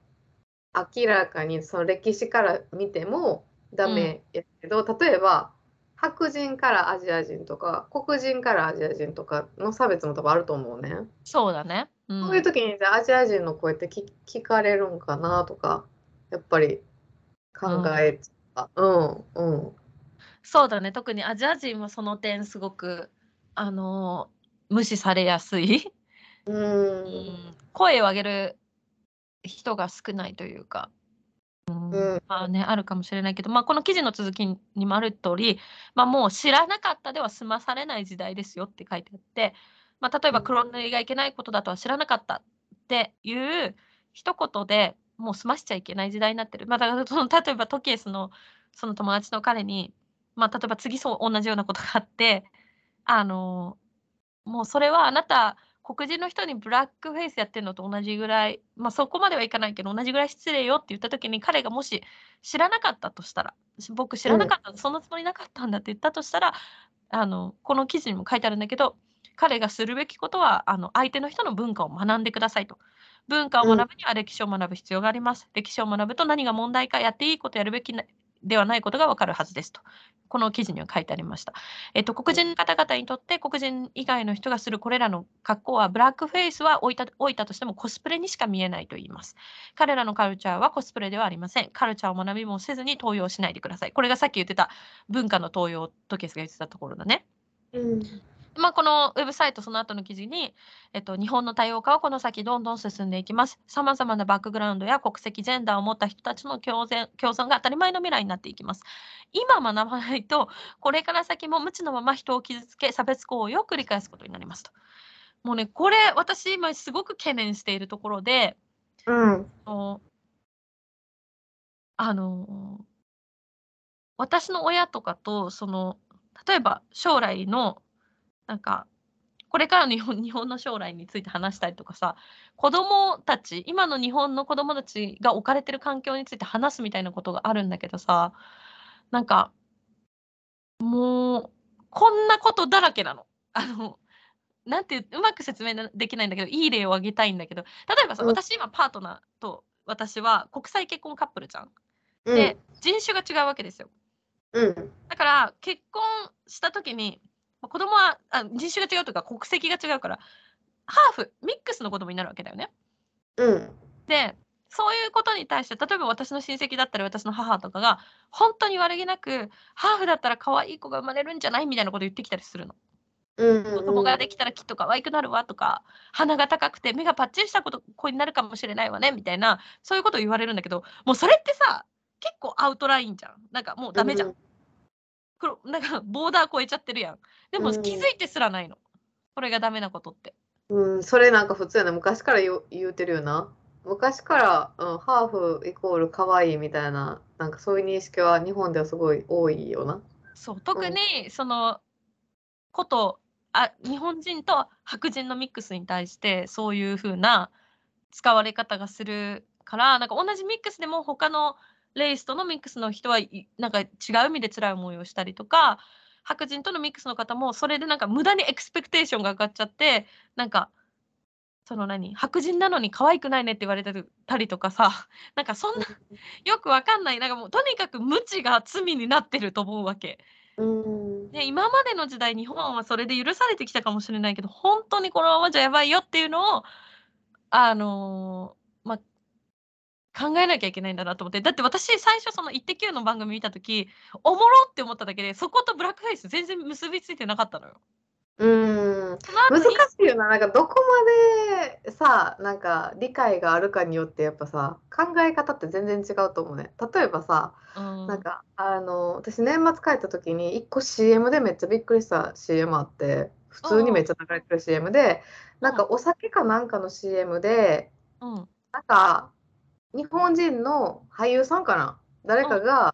明らかにその歴史から見てもダメやけど、例えば白人からアジア人とか黒人からアジア人とかの差別も多分あると思うね。そうだね。うん。そういう時にじゃあアジア人の声って聞聞かれるんかなとかやっぱり考えちゃった。うんうん。そうだね。特にアジア人はその点すごくあの無視されやすい、ううん。ん、声を上げる人が少ないというか、うんうん。まあねあるかもしれないけど、まあ、この記事の続きにもある通り、まあ、もう知らなかったでは済まされない時代ですよって書いてあって、まあ、例えばうん。黒塗りがいけないことだとは知らなかったっていう一言でもう済ましちゃいけない時代になってる。まあ、だからその例えばトキエスのその友達の彼に、まあ、例えば次そう同じようなことがあってあのもうそれはあなた黒人の人にブラックフェイスやってるのと同じぐらい、まあ、そこまではいかないけど同じぐらい失礼よって言った時に彼がもし知らなかったとしたらし僕知らなかった、そんなつもりなかったんだって言ったとしたらあのこの記事にも書いてあるんだけど彼がするべきことはあの相手の人の文化を学んでくださいと。文化を学ぶには歴史を学ぶ必要があります。歴史を学ぶと何が問題か、やっていいことやるべきではないことがわかるはずですと。この記事には書いてありました。えっと、黒人の方々にとって黒人以外の人がするこれらの格好はブラックフェイスは置いた置いたとしてもコスプレにしか見えないと言います。彼らのカルチャーはコスプレではありません。カルチャーを学びもせずに登用しないでください。これがさっき言ってた文化の登用とケスが言ってたところだね。うんまあ、このウェブサイト、その後の記事に、えっと、日本の多様化はこの先どんどん進んでいきます。さまざまなバックグラウンドや国籍、ジェンダーを持った人たちの共存共存が当たり前の未来になっていきます。今学ばないと、これから先も無知のまま人を傷つけ、差別行為を繰り返すことになりますと。もうね、これ、私、今すごく懸念しているところで、うんのあの私の親とかとその例えば将来のなんかこれからの日本日本の将来について話したりとかさ子供たち今の日本の子供たちが置かれてる環境について話すみたいなことがあるんだけどさなんかもうこんなことだらけなの。あのなんてうまく説明できないんだけどいい例を挙げたいんだけど例えばさ、うん私今パートナーと私は国際結婚カップルじゃん。うんで、人種が違うわけですよ。うんだから結婚した時にまあ子供はあ人種が違うとか国籍が違うからハーフミックスの子供になるわけだよね。うん。でそういうことに対して例えば私の親戚だったり私の母とかが本当に悪気なくハーフだったら可愛い子が生まれるんじゃないみたいなこと言ってきたりするの。うん。子供ができたらきっと可愛くなるわとか鼻が高くて目がパッチリしたこと子になるかもしれないわねみたいなそういうことを言われるんだけどもうそれってさ結構アウトラインじゃん。なんかもうダメじゃん、黒 <laughs> なんかボーダー超えちゃってるやん。でもうん。気づいてすらないの。これがダメなことって。うん、それなんか普通やな。昔から言う言うてるよな。昔から、うん、ハーフイコール可愛いみたいななんかそういう認識は日本ではすごい多いよな。そう。特にそのことあ日本人と白人のミックスに対してそういう風な使われ方がするからなんか同じミックスでも他のレイスとのミックスの人はいなんか違う意味で辛い思いをしたりとか白人とのミックスの方もそれでなんか無駄にエクスペクテーションが上がっちゃってなんかその何白人なのに可愛くないねって言われてたりとかさ <laughs> なんかそんなよくわかんないなんかもうとにかく無知が罪になってると思うわけ。うんで今までの時代日本はそれで許されてきたかもしれないけど本当にこのままじゃやばいよっていうのをあのーまあ考えなきゃいけないんだなと思って。だって私最初その「イッテ Q!」の番組見た時おもろって思っただけでそことブラックフェイス全然結びついてなかったのよ。うん。難にしいよな。なんかどこまでさなんか理解があるかによってやっぱさ考え方って全然違うと思うね。例えばさうん。なんかあの私年末帰った時に1個 CM でめっちゃびっくりした CM あって普通にめっちゃ流れてる CM でなんかお酒かなんかの CM でうん。なんか日本人の俳優さんかな？誰かが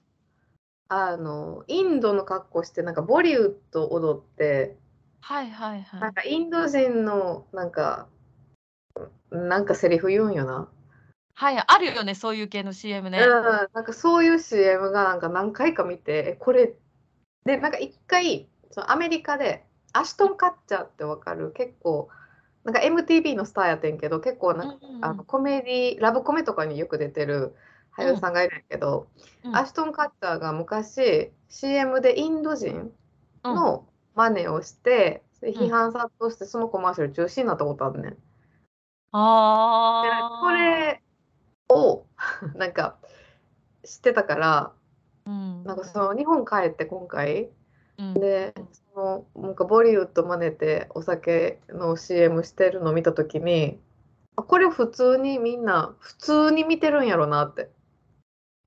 あのインドの格好してなんかボリウッド踊ってはいはいはないんかインド人のなんかなんかセリフ言うんよな。はいあるよねそういう系の CM ね。うん、なんかそういう CM がなんか何回か見て、えこれ、で、なんか一回、そのアメリカで、アシュトン・カッチャーってわかる？結構、なんか MTV のスターやってんけど、結構なんか、うんうんうん。あのコメディ、ラブコメとかによく出てる俳優さんがいるんやけど、うん。アシュトン・カッチャーが昔 CM でインド人うん。の真似をして、で批判殺到してそのコマーシャル中止になったことあるねん。でああこれをなんか知ってたから、うん。なんかその日本帰って今回うんでそのなんかボリウッド真似てお酒の CM してるの見た時にあこれ普通にみんな普通に見てるんやろなって。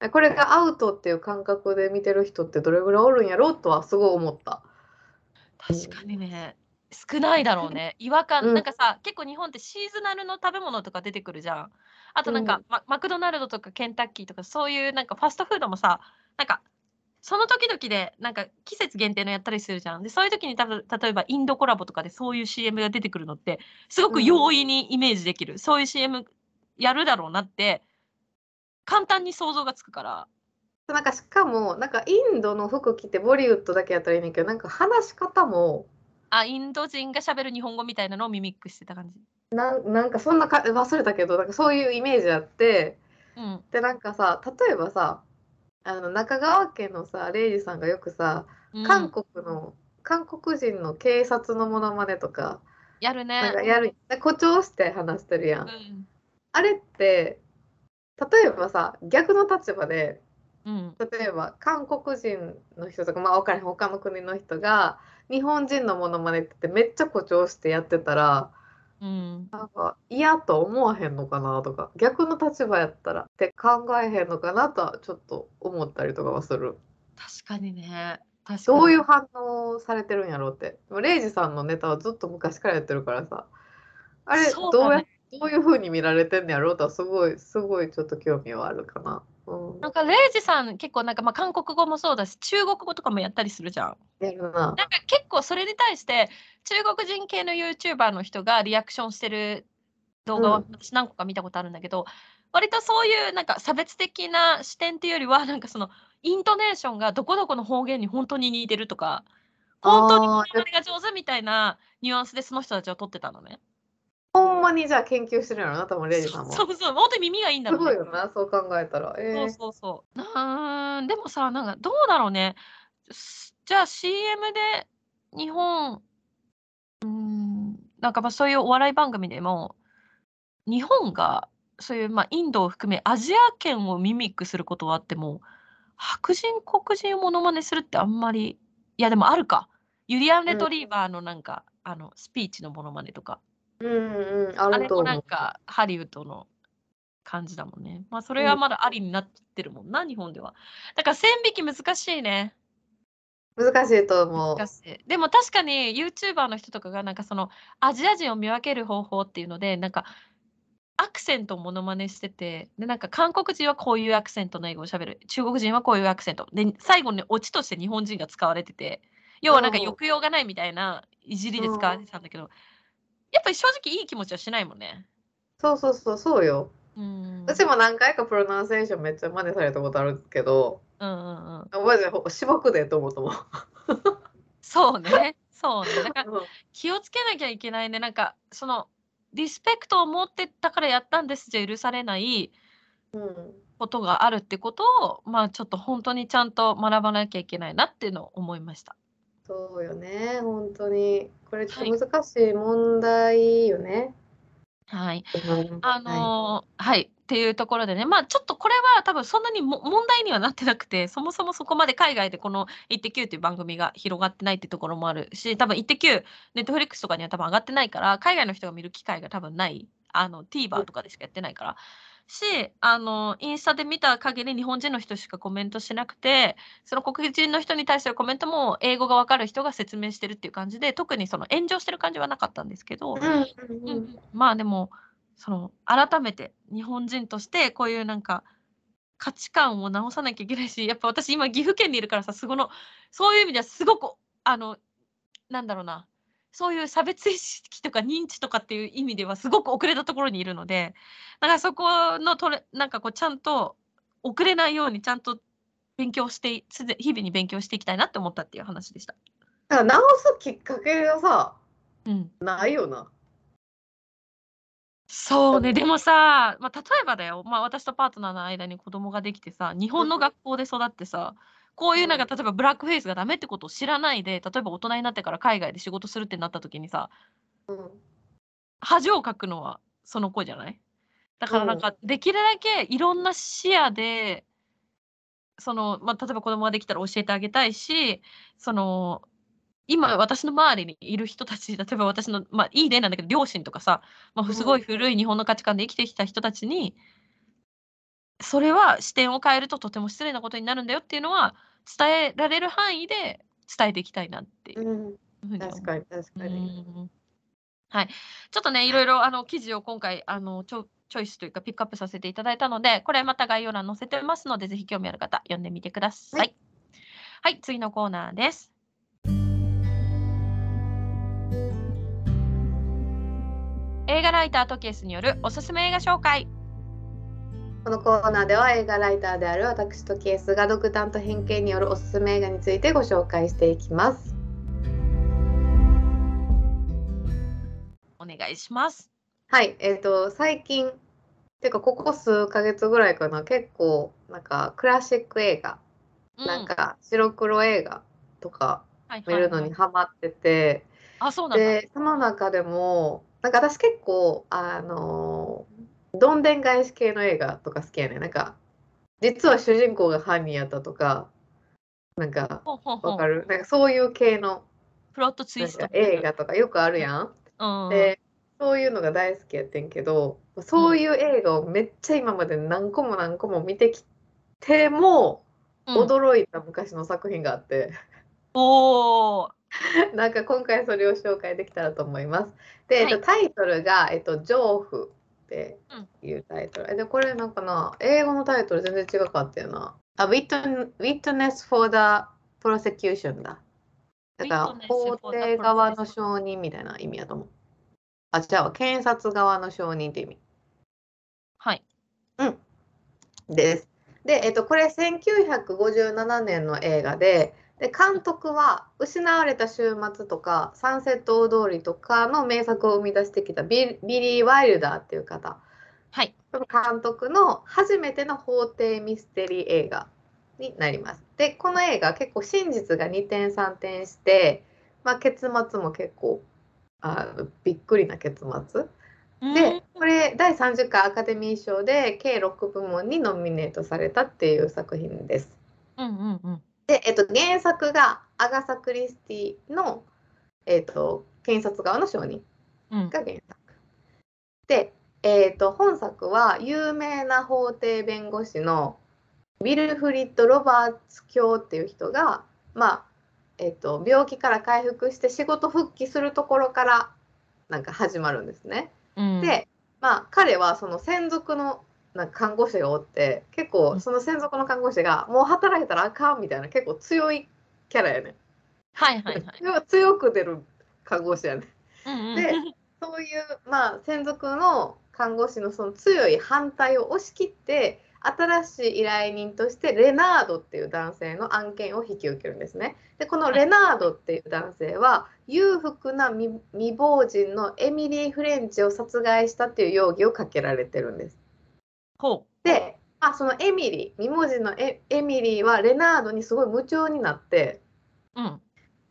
えこれがアウトっていう感覚で見てる人ってどれぐらいおるんやろうとはすごい思った。確かにね。少ないだろうね。違和感、うん。なんかさ結構日本ってシーズナルの食べ物とか出てくるじゃん。あとなんか、うん。ママクドナルドとかケンタッキーとかそういうなんかファストフードもさなんかその時々でなんか季節限定のやったりするじゃん。でそういう時に多分例えばインドコラボとかでそういう CM が出てくるのってすごく容易にイメージできる、そういう CM やるだろうなって簡単に想像がつくから。なんかしかもなんかインドの服着てボリウッドだけやったらいいねんけどなんか話し方もあインド人が喋る日本語みたいなのをミミックしてた感じ。なんなんかそんなか忘れたけどなんかそういうイメージあって。うん。でなんかさ例えばさあの中川家のさレイジさんがよくさうん。韓国の、韓国人の警察のモノマネとかやるね。なんかやる。誇張して話してるやん。うん。あれって例えばさ逆の立場でうん。例えば韓国人の人とかまあ分からへん。他の国の人が日本人のモノマネってめっちゃ誇張してやってたらうんなんか嫌と思わへんのかなとか逆の立場やったらって考えへんのかなとはちょっと思ったりとかはする。確かにね確かにどういう反応されてるんやろうって。でもレイジさんのネタはずっと昔からやってるからさ。あれ、ねどうやどういう風に見られてんのやろうとはすごいすごいちょっと興味はあるかな。うんなんかレイジさん結構なんかまあ韓国語もそうだし中国語とかもやったりするじゃん。な。なんか結構それに対して中国人系の YouTuber の人がリアクションしてる動画をうん私何個か見たことあるんだけど、割とそういうなんか差別的な視点っていうよりはなんかそのイントネーションがどこどこの方言に本当に似てるとか本当にあーモノマネが上手みたいなニュアンスでその人たちを撮ってたのね。ほんまにじゃあ研究してるんやろな、多分レイジさんも。そうそう本当に耳がいいんだすろうね。ごいよな、そう考えたら。えーそうそうそう。うーん、でもさ、なんかどうだろうね。すじゃあ CM で日本、うーん、なんかまあそういうお笑い番組でも、日本がそういうまあインドを含めアジア圏をミミックすることはあっても、白人、黒人をモノマネするってあんまり、いやでもあるか。ユリアン・レトリーバーのなんか、あのスピーチのモノマネとか、うんうん、ああれもなん。かハリウッドの感じだもんね。まあそれはまだありになってるもんな、日本では。だから線引き難しいね。難しいと思う。難しい。でも確かに YouTuber の人とかがなんかそのアジア人を見分ける方法っていうので、なんかアクセントをモノマネしてて、でなんか韓国人はこういうアクセントの英語を喋る、中国人はこういうアクセント。で、最後にオチとして日本人が使われてて、要はなんかうん抑揚がないみたいないじりで使われてたんだけど、やっぱり正直いい気持ちはしないもんね。そうそうそう、そうよ。うん。私も何回かプロナンセーションめっちゃ真似されたことあるけど、うんうんうん。マジでほしばくでと思ったもん。そうね。そうね。だから <laughs> うん気をつけなきゃいけないね。なんか、その、リスペクトを持ってたからやったんですじゃ許されないうんことがあるってことを、まあちょっと本当にちゃんと学ばなきゃいけないなっていうのを思いました。そうよね、本当に。これちょっと難しい問題よね。はい。うんあのーはい、っていうところでね、まあちょっとこれは多分そんなにも問題にはなってなくて、そもそもそこまで海外でこの「イッテ Q!」という番組が広がってないってところもあるし、多分イッテ Q!、ネットフリックスとかには多分上がってないから、海外の人が見る機会が多分ない、あの TVer とかでしかやってないから。し、あのインスタで見た限り日本人の人しかコメントしなくて、その黒人の人に対するコメントも英語がわかる人が説明してるっていう感じで、特にその炎上してる感じはなかったんですけど、うんうんまあでもその改めて日本人としてこういうなんか価値観を直さなきゃいけないしやっぱ私今岐阜県にいるからさすごのそういう意味ではすごくあのなんだろうなそういう差別意識とか認知とかっていう意味ではすごく遅れたところにいるのでだからそこのとれなんかこうちゃんと遅れないようにちゃんと勉強して日々に勉強していきたいなって思ったっていう話でした。だから直すきっかけがさ、うんないよな。そうね、でもさ、まあ、例えばだよ、まあ、私とパートナーの間に子供ができてさ、日本の学校で育ってさ、こういうなんか、例えばブラックフェイスがダメってことを知らないで、例えば大人になってから海外で仕事するってなった時にさ、うん。恥をかくのはその子じゃない？だからなんか、できるだけいろんな視野で、その、まあ、例えば子供ができたら教えてあげたいし、その、今私の周りにいる人たち、例えば私の、まあ、いい例なんだけど、両親とかさ、まあ、すごい古い日本の価値観で生きてきた人たちに、それは視点を変えるととても失礼なことになるん。だよっていうのは、伝えられる範囲で伝えていきたいなっていううん、確かに確かに。うんはい、ちょっとね、いろいろあの記事を今回あのチョチョイスというかピックアップさせていただいたので、これまた概要欄載せてますので、ぜひ興味ある方、読んでみてください。ははいい、次のコーナーです。映画ライタートケースによるおすすめ映画紹介。このコーナーでは映画ライターである私とケースが独断と偏見によるおすすめ映画についてご紹介していきます。お願いします。はい、えっ、と、最近、てかここ数ヶ月ぐらいかな、結構、なんかクラシック映画、うんなんか白黒映画とかはい見るのにハマってて、あ、そうなんだ。で、その中でも、なんか私結構、あのーどんでん返し系の映画とか好きやねん。なんか、実は主人公が犯人やったとか、なんか、わかる？なんかそういう系のプロットツイストか映画とかよくあるやん。うん。で、そういうのが大好きやってんけど、そういう映画をめっちゃ今まで何個も何個も見てきても、うん、驚いた昔の作品があって、おー <laughs> なんか今回それを紹介できたらと思います。で、はいえっと、タイトルが、えっと、丈夫っていうタイトル。えで、これなんかな、英語のタイトル全然違かったよな。あ、Witness for the Prosecution だ。だから、法廷側の証人みたいな意味やと思う。あ、じゃあ、検察側の証人って意味。はい。です。で、えっと、これ1957年の映画で、で監督は「失われた週末」とか「サンセット大通り」とかの名作を生み出してきたビリー・ワイルダーっていう方はい。監督の初めての法廷ミステリー映画になります。でこの映画結構真実が2点3点して、まあ、結末も結構あのびっくりな結末。で、これ第30回アカデミー賞で計6部門にノミネートされたっていう作品です。うんうんうん。で、えっと、原作がアガサ・クリスティの、えっと、検察側の証人うんが原作。で、えっと、本作は有名な法廷弁護士のウィルフリッド・ロバーツ教っていう人が、まあえっと、病気から回復して仕事復帰するところからなんか始まるんですね。うん、で、まあ、彼はその専属のなんか看護師がおって結構その専属の看護師がもう働いたらあかんみたいな結構強いキャラやねん。はいはいはい。強く出る看護師やねん。うんうんでそういう、まあ、専属の看護師のその強い反対を押し切って新しい依頼人としてレナードっていう男性の案件を引き受けるんですね。でこのレナードっていう男性は裕福な未未亡人のエミリー・フレンチを殺害したっていう容疑をかけられてるんです。ほで、まあ、そのエミリー未亡人のエエミリーはレナードにすごい夢中になってう。うん。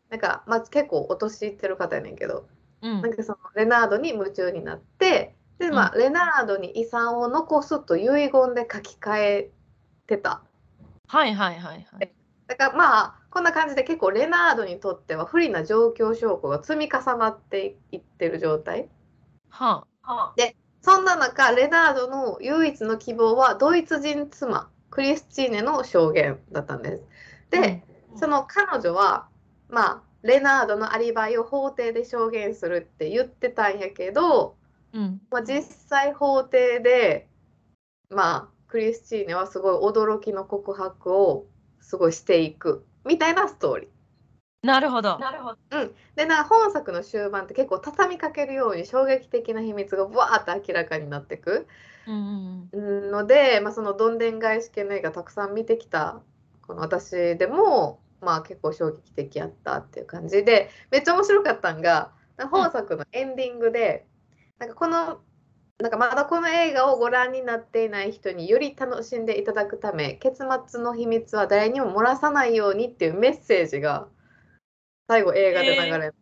なんか、まあ、結構お年いってる方やねんけどうんなんかそのレナードに夢中になってで、まあレナードに遺産を残すと遺言で書き換えてた。はいはいはいはい。だからまあこんな感じで結構レナードにとっては不利な状況証拠が積み重なっていってる状態。はあ。そんな中レナードの唯一の希望はドイツ人妻クリスチーネの証言だったんです。で、うんその彼女はまあレナードのアリバイを法廷で証言するって言ってたんやけど、うん。まあ、実際法廷でまあクリスチーネはすごい驚きの告白をすごいしていくみたいなストーリー。なるほど。なるほど。でな本作の終盤って結構畳みかけるように衝撃的な秘密がわーって明らかになっていくうんうんうんので、まあ、そのどんでん返し系の映画たくさん見てきたこの私でも、まあ、結構衝撃的やったっていう感じでめっちゃ面白かったんが本作のエンディングで、なんかこのなんかまだこの映画をご覧になっていない人により楽しんでいただくため結末の秘密は誰にも漏らさないようにっていうメッセージが最後映画で流れる、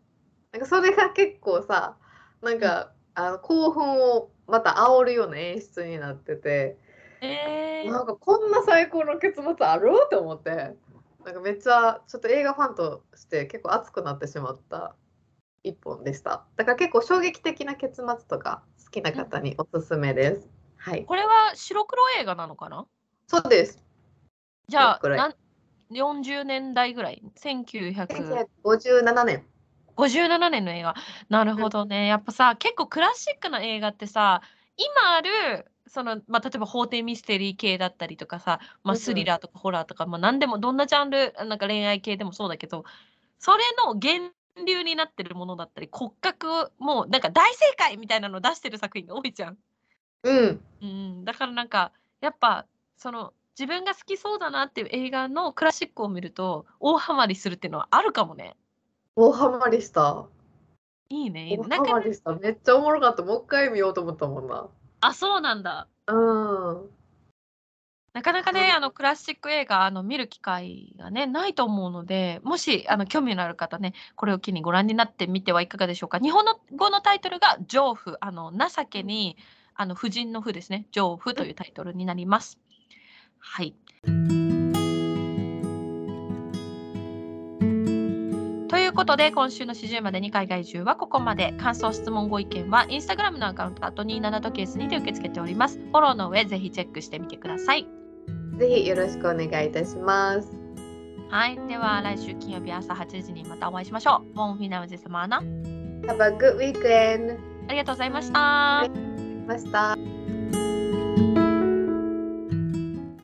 なんかそれが結構さなんか、あの興奮をまた煽るような演出になっててえー。なんかこんな最高の結末ある？って思って。なんかめっちゃちょっと映画ファンとして結構熱くなってしまった一本でした。だから結構衝撃的な結末とか好きな方におすすめです、はい。これは白黒映画なのかな？そうです。じゃあなん40年代ぐらい。1957 1957年。年の映画。なるほどね。やっぱさ結構クラシックな映画ってさ今あるその、まあ、例えば法廷ミステリー系だったりとかさ、まあ、スリラーとかホラーとか、まあ、何でもどんなジャンルなんか恋愛系でもそうだけどそれの源流になってるものだったり骨格をもうなんか大正解みたいなのを出してる作品が多いじゃん。うん。うん、だからなんかやっぱその自分が好きそうだなっていう映画のクラシックを見ると大ハマりするっていうのはあるかもね。大ハマりしたいいね、いいね。おなんかはまりした。めっちゃおもろかった。もう一回見ようと思ったもんな。あ、そうなんだ。うん。なかなかね、はいあのクラシック映画あの見る機会がねないと思うので、もしあの興味のある方ね、これを機にご覧になってみてはいかがでしょうか。日本の語のタイトルが情婦、あの情けにあの婦人の婦ですね、情婦というタイトルになります。はい。ということで、今週の始終までに海外中はここまで。感想、質問、ご意見は、インスタグラムのアカウント、あと27時計スにて受け付けております。フォローの上、ぜひチェックしてみてください。ぜひよろしくお願いいたします。はい。では、来週金曜日朝8時にまたお会いしましょう。ボンフィナウジスマーナ。Have a good weekend! ありがとうございました。ました。